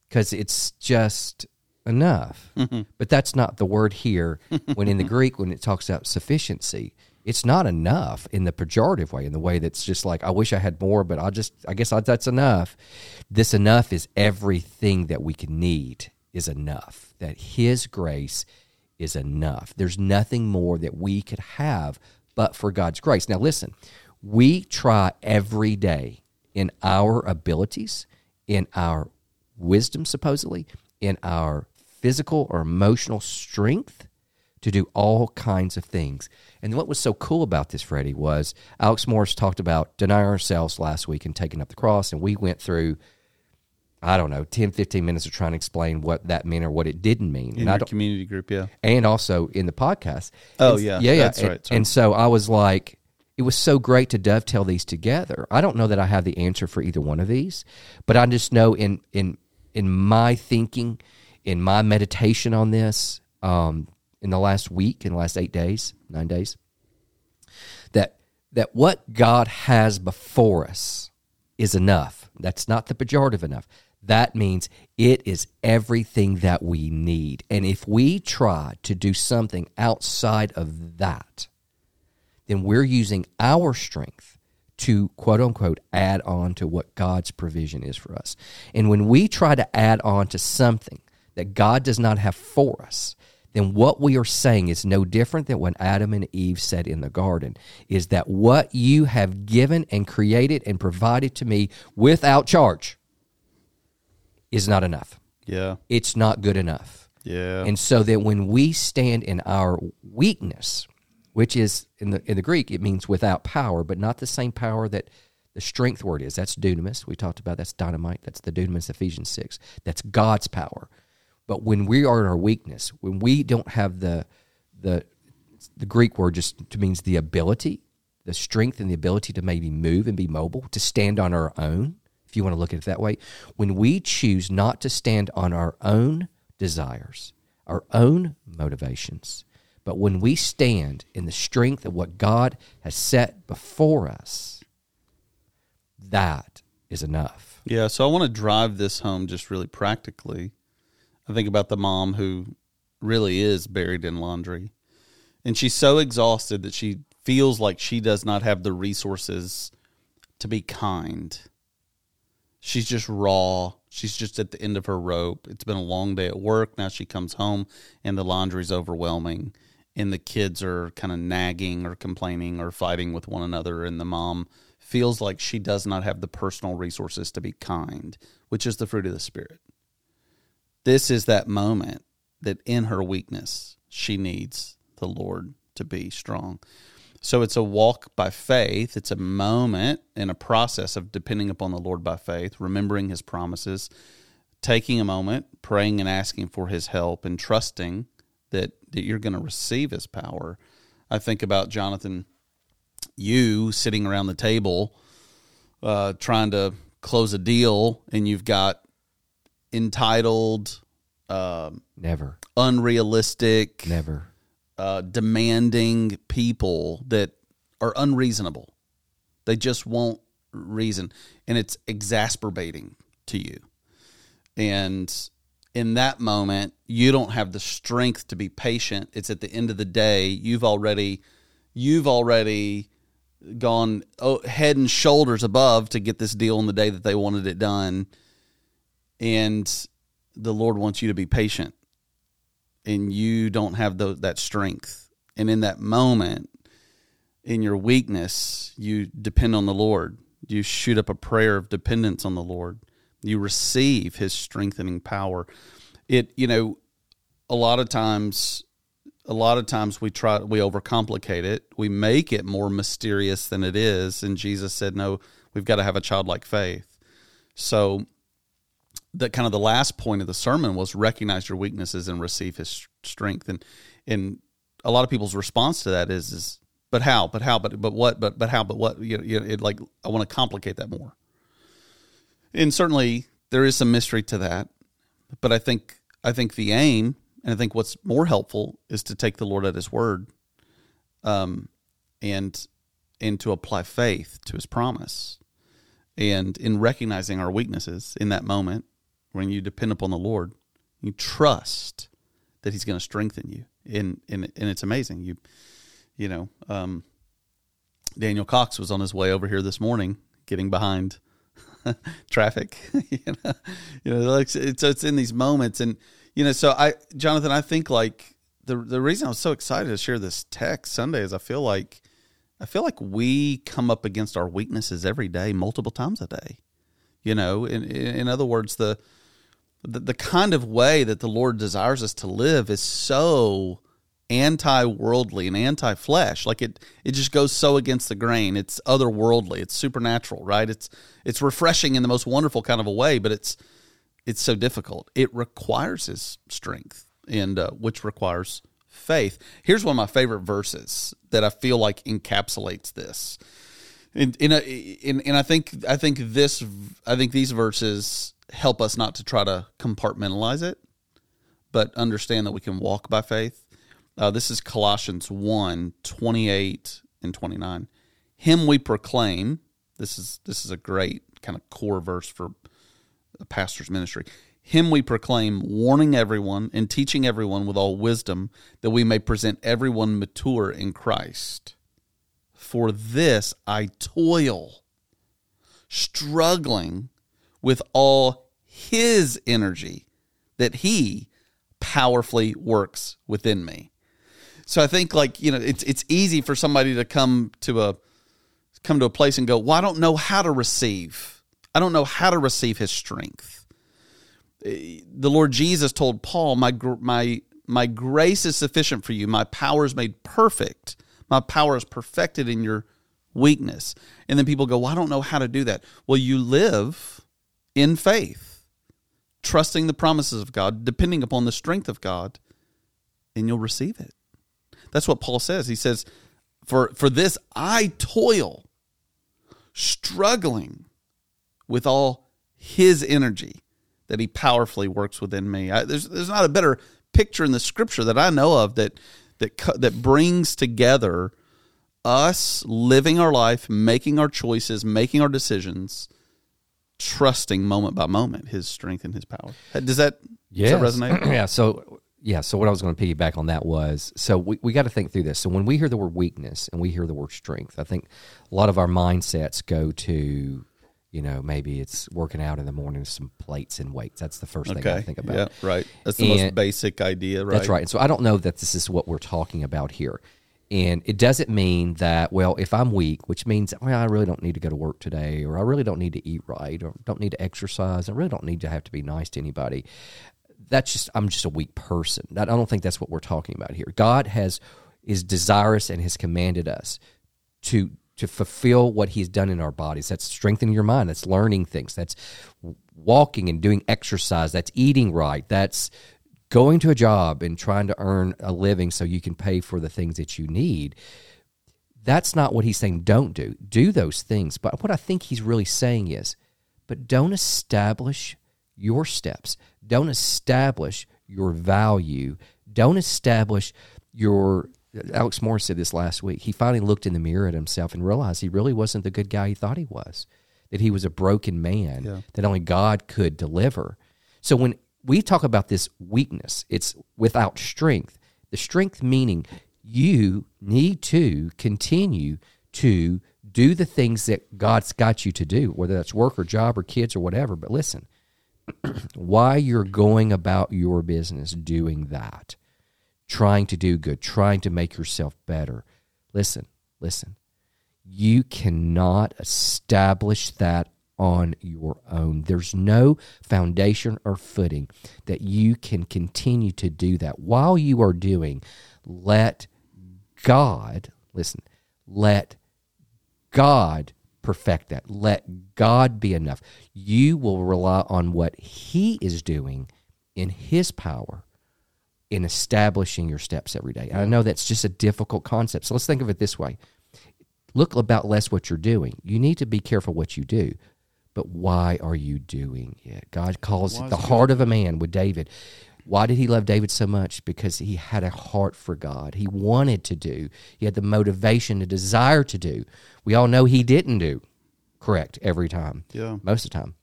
because it's just enough. Mm-hmm. But that's not the word here. When in the Greek, when it talks about sufficiency, it's not enough in the pejorative way, in the way that's just like, I wish I had more, but I just, I guess I, that's enough. This enough is everything that we can need is enough, that His grace is enough. There's nothing more that we could have but for God's grace. Now, listen, we try every day in our abilities, in our wisdom, supposedly, in our physical or emotional strength to do all kinds of things. And what was so cool about this, Freddie, was Alex Morris talked about denying ourselves last week and taking up the cross. And we went through, I don't know, 10, 15 minutes of trying to explain what that meant or what it didn't mean. in and I your don't, community group yeah and also in the podcast. Oh, And- yeah. yeah, yeah. That's and, right, that's right. And so I was like, it was so great to dovetail these together. I don't know that I have the answer for either one of these, but I just know in in in my thinking, in my meditation on this, um, in the last week, in the last eight days, nine days, that that what God has before us is enough. That's not the pejorative enough. That means it is everything that we need. And if we try to do something outside of that, then we're using our strength to quote unquote add on to what God's provision is for us. And when we try to add on to something that God does not have for us, then what we are saying is no different than what Adam and Eve said in the garden is that what you have given and created and provided to me without charge is not enough. yeah It's not good enough. Yeah. And so that when we stand in our weakness, which is in the in the Greek, it means without power, but not the same power that the strength word is. That's dunamis. We talked about that's dynamite. That's the dunamis Ephesians six. That's God's power. But when we are in our weakness, when we don't have the the the Greek word just means the ability, the strength and the ability to maybe move and be mobile, to stand on our own, if you want to look at it that way. When we choose not to stand on our own desires, our own motivations, but when we stand in the strength of what God has set before us, that is enough. Yeah, so I want to drive this home just really practically. I think about the mom who really is buried in laundry. And she's so exhausted that she feels like she does not have the resources to be kind. She's just raw. She's just at the end of her rope. It's been a long day at work. Now she comes home and the laundry's overwhelming and the kids are kind of nagging or complaining or fighting with one another and the mom feels like she does not have the personal resources to be kind, which is the fruit of the spirit. This is that moment that in her weakness she needs the Lord to be strong. So it's a walk by faith. It's a moment in a process of depending upon the Lord by faith, remembering his promises, taking a moment, praying and asking for his help, and trusting that, that you're going to receive his power. I think about Jonathan, you sitting around the table uh, trying to close a deal, and you've got entitled, uh, Never, unrealistic, never. uh, demanding people that are unreasonable. They just won't reason, and it's exasperating to you. And in that moment, you don't have the strength to be patient. It's at the end of the day, you've already, you've already gone oh, head and shoulders above to get this deal on the day that they wanted it done, and the Lord wants you to be patient and you don't have the, that strength. And in that moment, in your weakness, you depend on the Lord. You shoot up a prayer of dependence on the Lord. You receive His strengthening power. It, you know, a lot of times, a lot of times we try, we overcomplicate it. We make it more mysterious than it is. And Jesus said, no, we've got to have a childlike faith. So that kind of the last point of the sermon was recognize your weaknesses and receive his strength. And and a lot of people's response to that is is but how but how but but what but but how but what you know, you know it like I want to complicate that more. And certainly there is some mystery to that but I think I think the aim and I think what's more helpful is to take the Lord at his word um and and to apply faith to his promise. And in recognizing our weaknesses in that moment when you depend upon the Lord, you trust that He's going to strengthen you, and and and it's amazing. You, you know, um, Daniel Cox was on his way over here this morning, getting behind traffic. you know, you know, like it's it's in these moments, and you know, so I, Jonathan, I think like the the reason I was so excited to share this text Sunday is I feel like I feel like we come up against our weaknesses every day, multiple times a day. You know, in in other words, the the, the kind of way that the Lord desires us to live is so anti-worldly and anti-flesh. Like it it just goes so against the grain. It's otherworldly. It's supernatural right? It's it's refreshing in the most wonderful kind of a way but it's it's so difficult. It requires his strength and uh, which requires faith. Here's one of my favorite verses that i feel like encapsulates this. And, and, and, and i think i think this i think these verses help us not to try to compartmentalize it, but understand that we can walk by faith. Uh, this is Colossians 1 28 and 29. Him we proclaim. This is this is a great kind of core verse for a pastor's ministry. Him we proclaim, warning everyone and teaching everyone with all wisdom, that we may present everyone mature in Christ. For this I toil, struggling with all his energy that he powerfully works within me. So I think like, you know, it's it's easy for somebody to come to a come to a place and go, "Well, I don't know how to receive. I don't know how to receive his strength." Eh, the Lord Jesus told Paul, "My my my grace is sufficient for you. My power is made perfect. My power is perfected in your weakness." And then people go, "Well, I don't know how to do that." Well, you live in faith, trusting the promises of God, depending upon the strength of God, and you'll receive it. That's what Paul says. He says, "For for this I toil, struggling with all his energy that he powerfully works within me." I, there's there's not a better picture in the scripture that I know of that that that brings together us living our life, making our choices, making our decisions, trusting moment by moment his strength and his power. Uh, does that, yes. does that resonate? yeah. So yeah, so what I was going to piggyback on that was so we, we got to think through this. So when we hear the word weakness and we hear the word strength, I think a lot of our mindsets go to, you know, maybe it's working out in the morning with some plates and weights. That's the first thing I think about. Yeah, right. That's the And- most basic idea, right? That's right. And so I don't know that this is what we're talking about here. And it doesn't mean that, well, if I'm weak, which means, oh, well, I really don't need to go to work today, or I really don't need to eat right, or don't need to exercise, I really don't need to have to be nice to anybody. That's just, I'm just a weak person. I don't think that's what we're talking about here. God has, is desirous and has commanded us to to fulfill what he's done in our bodies that's strengthening your mind that's learning things that's walking and doing exercise that's eating right that's going to a job and trying to earn a living so you can pay for the things that you need that's not what he's saying don't do. Do those things. But what i think he's really saying is but don't establish your steps. Don't establish your value. Don't establish your alex morris said this last week. He finally looked in the mirror at himself and realized he really wasn't the good guy he thought he was that he was a broken man Yeah. that only god could deliver. So when we talk about this weakness it's without strength the strength meaning you need to continue to do the things that god's got you to do whether that's work or job or kids or whatever but listen why you're going about your business doing that, trying to do good, trying to make yourself better. Listen, listen. You cannot establish that on your own. There's no foundation or footing that you can continue to do that. While you are doing, let God, listen, let God perfect that. Let God be enough. You will rely on what He is doing in His power in establishing your steps every day. And I know that's just a difficult concept. So let's think of it this way look about less what you're doing. You need to be careful what you do. But why are you doing it? God calls it the heart of a man with David. Why did he love David so much? Because he had a heart for God. He wanted to do. He had the motivation, the desire to do. We all know he didn't do correct every time, Yeah. most of the time.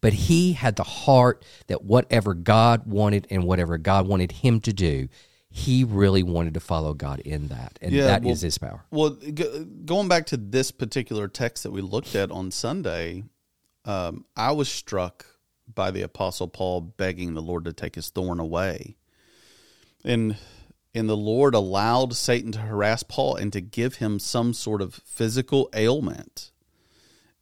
But he had the heart that whatever God wanted and whatever God wanted him to do, he really wanted to follow God in that. And Yeah, that is well- his power. Well, g- going back to this particular text that we looked at on Sunday, um, I was struck by the Apostle Paul begging the Lord to take his thorn away, and and the Lord allowed Satan to harass Paul and to give him some sort of physical ailment,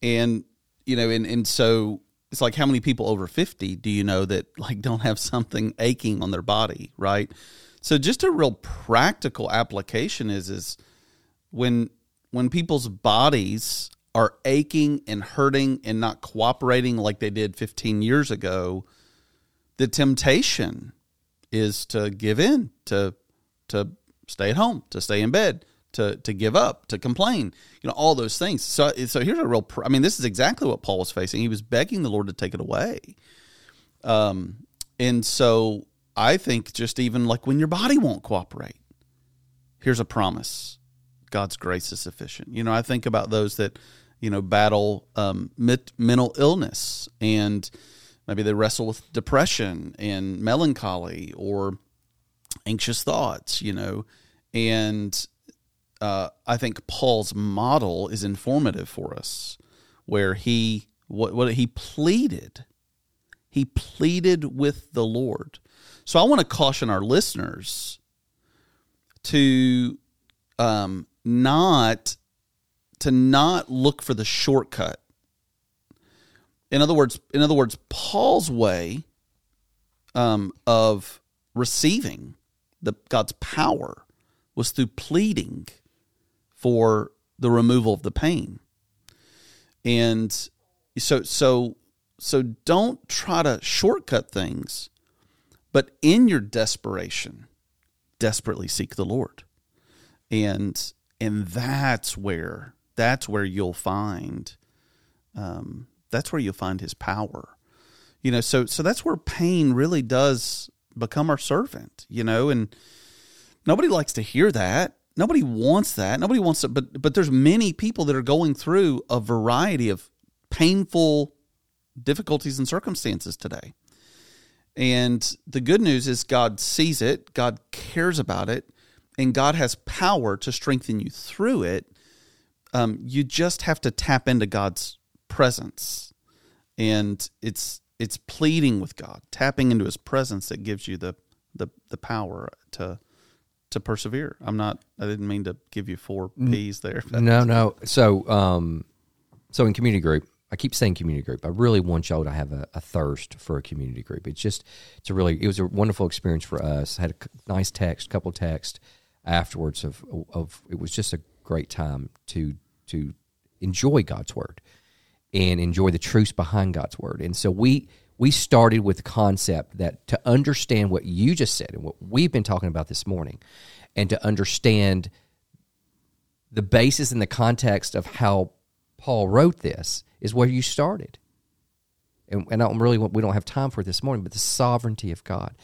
and you know, and and so it's like how many people over fifty do you know that like don't have something aching on their body, right? So just a real practical application is is when when people's bodies are aching and hurting and not cooperating like they did 15 years ago the temptation is to give in to to stay at home to stay in bed to to give up to complain you know all those things. So so here's a real pr- i mean this is exactly what paul was facing. He was begging the lord to take it away. Um and so i think just even like when your body won't cooperate here's a promise. God's grace is sufficient. You know i think about those that you know battle um, mental illness and maybe they wrestle with depression and melancholy or anxious thoughts you know and uh, i think paul's model is informative for us where he what, what he pleaded he pleaded with the lord so i want to caution our listeners to um, not to not look for the shortcut in other words, in other words, Paul's way um, of receiving the God's power was through pleading for the removal of the pain. And so so so don't try to shortcut things, but in your desperation, desperately seek the Lord. And and that's where that's where you'll find um, that's where you'll find his power. You know, so so that's where pain really does become our servant, you know, and nobody likes to hear that. Nobody wants that. Nobody wants to but but there's many people that are going through a variety of painful difficulties and circumstances today. And the good news is God sees it, God cares about it, and God has power to strengthen you through it. Um, you just have to tap into God's presence, and it's it's pleading with God, tapping into His presence that gives you the the the power to to persevere. I'm not. I didn't mean to give you four P's there. No, no. So, um, so in community group, I keep saying community group. I really want y'all to have a, a thirst for a community group. It's just, it's a really, it was a wonderful experience for us. Had a nice text, couple text afterwards of, of, it was just a great time to, to enjoy God's word and enjoy the truths behind God's word. And so we, we started with the concept that to understand what you just said and what we've been talking about this morning and to understand the basis and the context of how Paul wrote this is where you started. And, and I don't really we don't have time for this morning, but the sovereignty of God.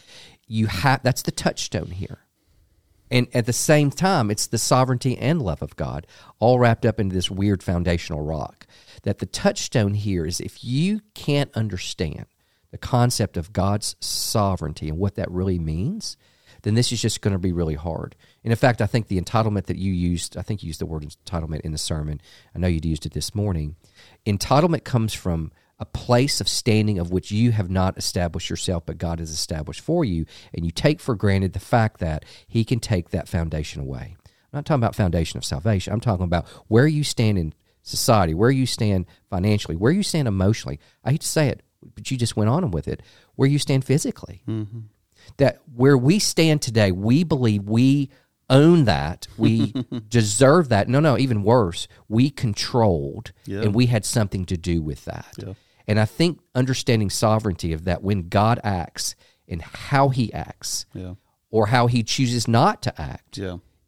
You have that's the touchstone here. And at the same time, it's the sovereignty and love of God all wrapped up into this weird foundational rock. That the touchstone here is if you can't understand the concept of God's sovereignty and what that really means, then this is just going to be really hard. And in fact, I think the entitlement that you used, I think you used the word entitlement in the sermon. I know you'd used it this morning. Entitlement comes from a place of standing of which you have not established yourself, but God has established for you. And you take for granted the fact that He can take that foundation away. I'm not talking about foundation of salvation. I'm talking about where you stand in society, where you stand financially, where you stand emotionally. I hate to say it, but you just went on with it. Where you stand physically mm-hmm. that where we stand today, we believe we own that, we deserve that. No, no, even worse, we controlled Yeah. and we had something to do with that. Yeah. And I think understanding sovereignty of that when God acts and how he acts Yeah. or how he chooses not to act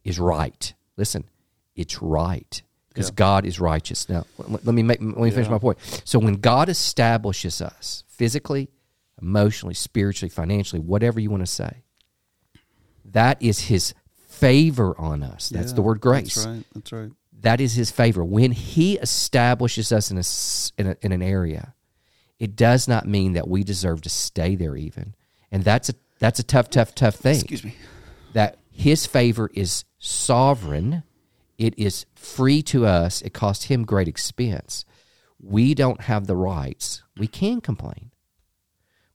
is right. Listen, it's right because God is righteous. Now, let let me make let me finish my point. So when God establishes us physically, emotionally, spiritually, financially, whatever you want to say, that is His favor on us. That's the word grace. That's right. That's right. That is His favor. When He establishes us in a, in, a, in an area, it does not mean that we deserve to stay there. Even, and that's a that's a tough, tough, tough thing Excuse me. that his favor is sovereign, it is free to us, it cost him great expense. We don't have the rights. We can complain,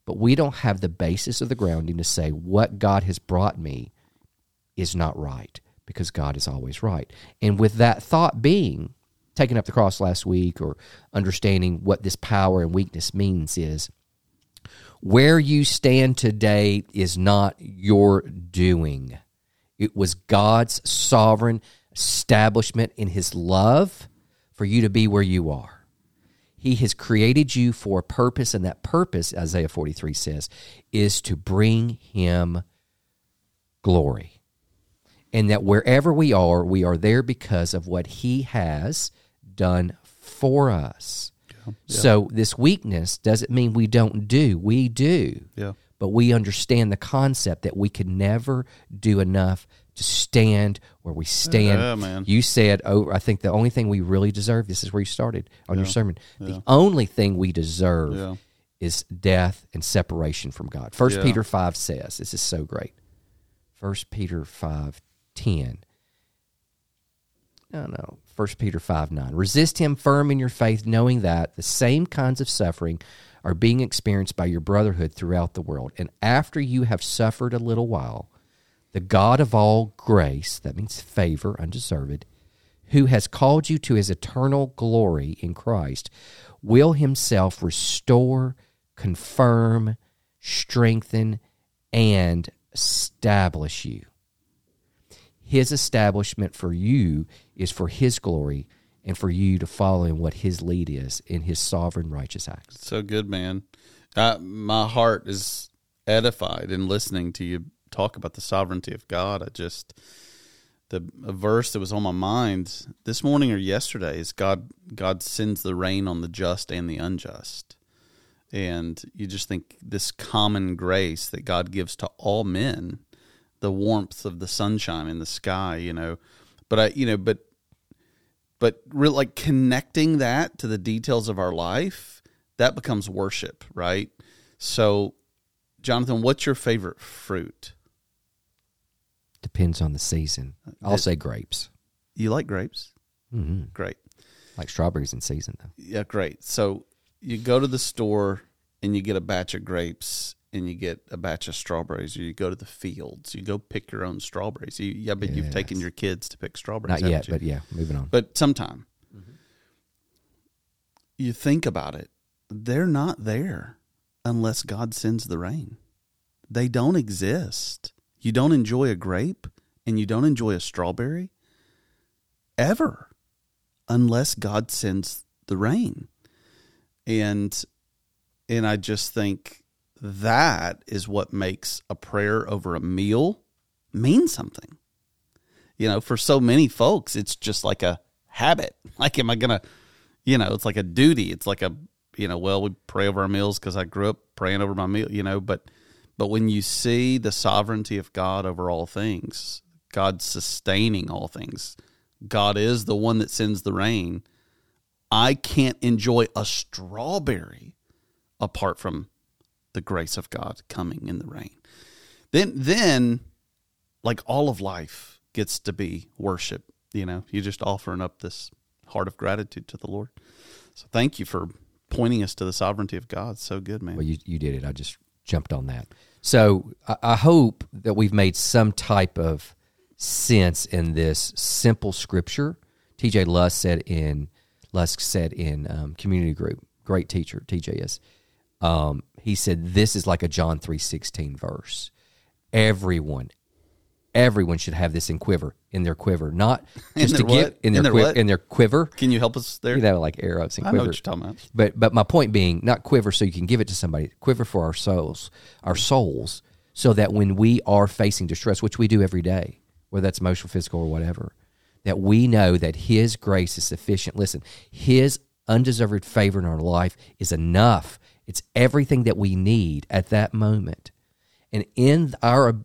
but we don't have the basis of the grounding to say what God has brought me is not right because God is always right. And with that thought being taking up the cross last week or understanding what this power and weakness means is where you stand today is not your doing. It was God's sovereign establishment in His love for you to be where you are. He has created you for a purpose, and that purpose, Isaiah 43 says, is to bring Him glory. And that wherever we are, we are there because of what He has done for us. So this weakness doesn't mean we don't do. We do. Yeah. But we understand the concept that we can never do enough to stand where we stand. Yeah, man. You said, oh, I think the only thing we really deserve, this is where you started on your sermon. The only thing we deserve Yeah. is death and separation from God. First Yeah. Peter 5 says, this is so great. First Peter 5 10. No, no. 1 Peter 5 9. Resist him firm in your faith, knowing that the same kinds of suffering are being experienced by your brotherhood throughout the world. And after you have suffered a little while, the God of all grace, that means favor, undeserved, who has called you to his eternal glory in Christ, will himself restore, confirm, strengthen, and establish you. His establishment for you is for his glory and for you to follow in what his lead is in his sovereign righteous acts. So good, man. My heart is edified in listening to you talk about the sovereignty of God. I just the verse that was on my mind this morning or yesterday is God God sends the rain on the just and the unjust. And you just think this common grace that God gives to all men, the warmth of the sunshine in the sky, you know. But I you know, but but really like connecting that to the details of our life, that becomes worship, right? So Jonathan, what's your favorite fruit? Depends on the season. I'll It- say grapes. You like grapes? Mm-hmm. Great. Like strawberries in season, though. Yeah, great. So you go to the store and you get a batch of grapes and you get a batch of strawberries, or you go to the fields, you go pick your own strawberries. You, yeah, but you've taken your kids to pick strawberries. Not yet, you? but yeah, moving on. but sometime. Mm-hmm. You think about it, they're not there unless God sends the rain. They don't exist. You don't enjoy a grape and you don't enjoy a strawberry ever unless God sends the rain. And and I just think that is what makes a prayer over a meal mean something. You know, for so many folks it's just like a habit. Like am I going to you know, it's like a duty. It's like a you know, well, we pray over our meals cuz I grew up praying over my meal, you know, but but when you see the sovereignty of God over all things, God sustaining all things, God is the one that sends the rain. I can't enjoy a strawberry apart from the grace of God coming in the rain. Then then like all of life gets to be worship, you know. You're just offering up this heart of gratitude to the Lord. So thank you for pointing us to the sovereignty of God. So good, man. Well, you, you did it. I just jumped on that. So I, I hope that we've made some type of sense in this simple scripture. TJ Lusk said in Lusk said in um, community group, great teacher TJ is. Um, he said this is like a John three sixteen verse. Everyone, everyone should have this in quiver in their quiver, not just to give in In their, their quiv- in their quiver. Can you help us there? You know, like arrows and I know quiver. what you're talking about. But but my point being, not quiver so you can give it to somebody. Quiver for our souls, our souls, so that when we are facing distress, which we do every day, whether that's emotional, physical, or whatever, that we know that His grace is sufficient. Listen, His undeserved favor in our life is enough. It's everything that we need at that moment. And in our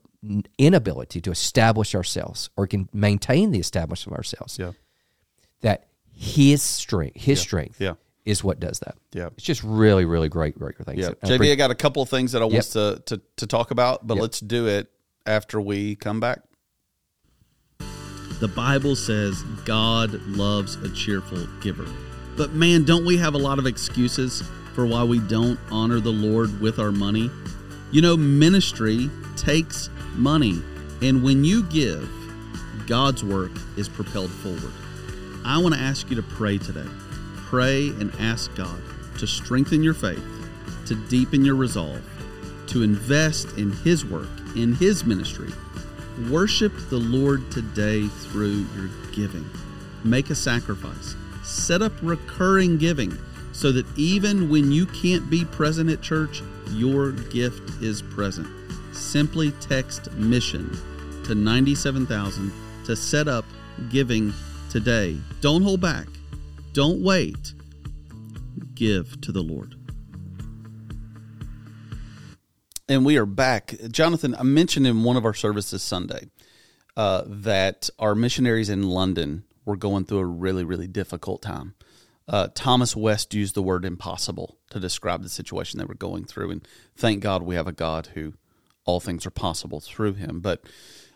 inability to establish ourselves or can maintain the establishment of ourselves, Yeah. that his strength, his strength, Yeah. is what does that. Yeah. it's just really, really great, great things. Yeah, I JV, pre- I got a couple of things that I want to, to to talk about, but let's do it after we come back. The Bible says God loves a cheerful giver. But man, don't we have a lot of excuses for why we don't honor the Lord with our money? You know, ministry takes money. And when you give, God's work is propelled forward. I want to ask you to pray today. Pray and ask God to strengthen your faith, to deepen your resolve, to invest in His work, in His ministry. Worship the Lord today through your giving. Make a sacrifice. Set up recurring giving so that even when you can't be present at church, your gift is present. Simply text mission to 97000 to set up giving today. Don't hold back. Don't wait. Give to the Lord. And we are back. Jonathan, I mentioned in one of our services Sunday uh, that our missionaries in London were going through a really, really difficult time. Uh, Thomas West used the word impossible to describe the situation they were going through. And thank God we have a God who all things are possible through him. But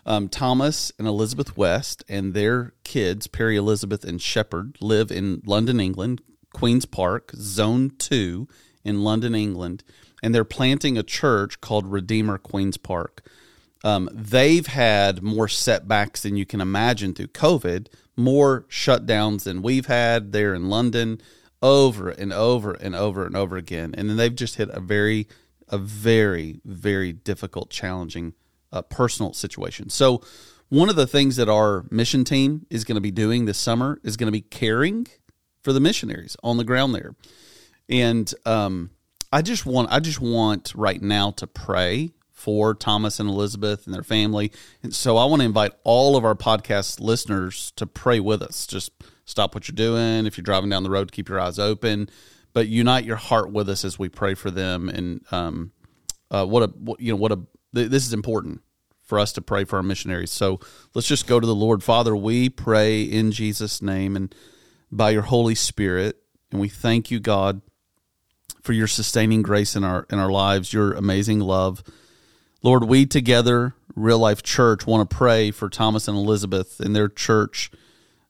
um, Thomas and Elizabeth West and their kids, Perry Elizabeth and Shepherd, live in London, England, Queen's Park, Zone 2 in London, England. And they're planting a church called Redeemer Queen's Park. um, they've had more setbacks than you can imagine through COVID, more shutdowns than we've had there in London over and over and over and over again. And then they've just hit a very, a very, very difficult, challenging uh, personal situation. So, one of the things that our mission team is going to be doing this summer is going to be caring for the missionaries on the ground there. And um, I just want, I just want right now to pray for Thomas and Elizabeth and their family. And so I want to invite all of our podcast listeners to pray with us. Just stop what you're doing. If you're driving down the road, keep your eyes open, but unite your heart with us as we pray for them. And um, uh, what a what, you know what a this is important for us to pray for our missionaries. So let's just go to the Lord. Father, we pray in Jesus' name and by your Holy Spirit, and we thank you, God, for your sustaining grace in our in our lives, your amazing love. Lord, we together, Real Life Church, want to pray for Thomas and Elizabeth and their church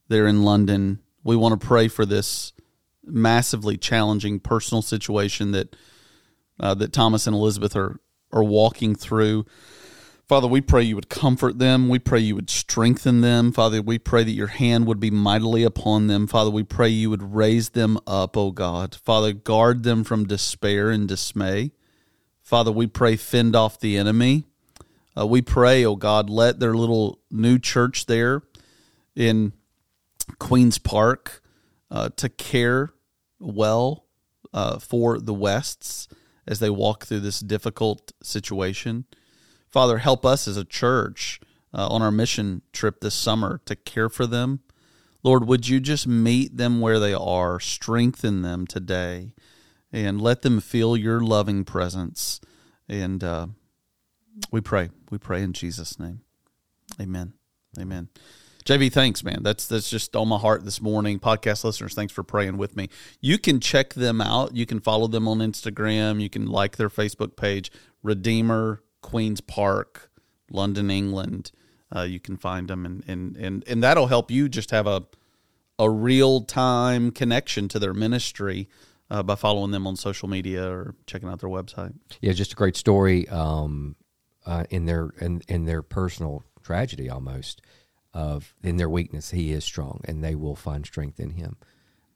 there in London. We want to pray for this massively challenging personal situation that uh, that Thomas and Elizabeth are are walking through. Father, we pray you would comfort them. We pray you would strengthen them. Father, we pray that your hand would be mightily upon them. Father, we pray you would raise them up, O God. Father, guard them from despair and dismay. Father, we pray fend off the enemy. Uh, we pray, O God, let their little new church there in Queen's Park uh, to care well uh, for the Wests as they walk through this difficult situation. Father, help us as a church uh, on our mission trip this summer to care for them. Lord, would you just meet them where they are, strengthen them today, and let them feel your loving presence. And uh, we pray. We pray in Jesus' name. Amen. Amen. JV, thanks, man. That's that's just on my heart this morning. Podcast listeners, thanks for praying with me. You can check them out. You can follow them on Instagram. You can like their Facebook page, Redeemer Queens Park, London, England. Uh, you can find them, and, and and and that'll help you just have a a real time connection to their ministry uh, by following them on social media or checking out their website. Yeah, just a great story um, uh, in their in, in their personal tragedy almost of in their weakness he is strong and they will find strength in him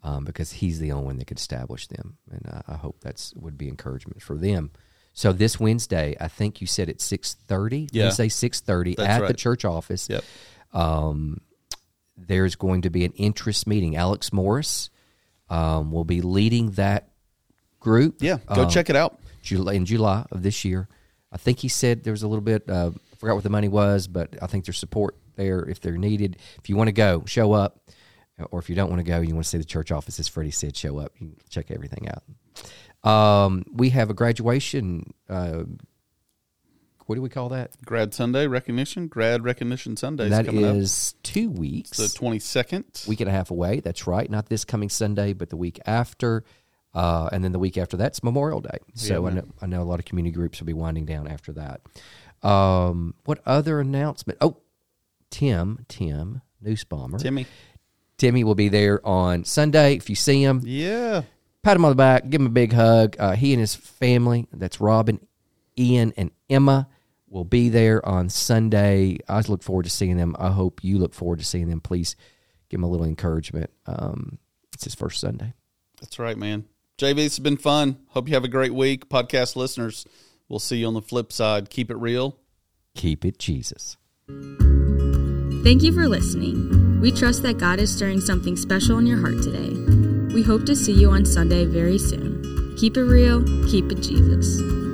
um, because he's the only one that could establish them and uh, I hope that's would be encouragement for them so this Wednesday, I think you said at six thirty. Yeah. Wednesday six thirty at right. the church office. Yep. Um, there's going to be an interest meeting. Alex Morris um, will be leading that group. Yeah, go um, check it out. July, in July of this year. I think he said there was a little bit. Uh, I forgot what the money was, but I think there's support there if they're needed. If you want to go, show up, or if you don't want to go, you want to see the church office. As Freddie said, show up. You can check everything out. Um, we have a graduation. Uh, what do we call that? Grad Sunday recognition, grad recognition Sunday. That coming up. two weeks, the twenty second. week and a half away. That's right. Not this coming Sunday, but the week after. Uh, and then the week after that's Memorial Day. So Yeah, I, know, I know a lot of community groups will be winding down after that. Um, what other announcement? Oh, Tim, Tim, Newsbomber. Timmy. Timmy will be there on Sunday. If you see him, Yeah. pat him on the back, give him a big hug. Uh, he and his family, that's Robin, Ian, and Emma, will be there on Sunday. I look forward to seeing them. I hope you look forward to seeing them. Please give him a little encouragement. Um, it's his first Sunday. That's right, man. JV, this has been fun. Hope you have a great week. Podcast listeners, we'll see you on the flip side. Keep it real. Keep it Jesus. Thank you for listening. We trust that God is stirring something special in your heart today. We hope to see you on Sunday very soon. Keep it real, keep it Jesus.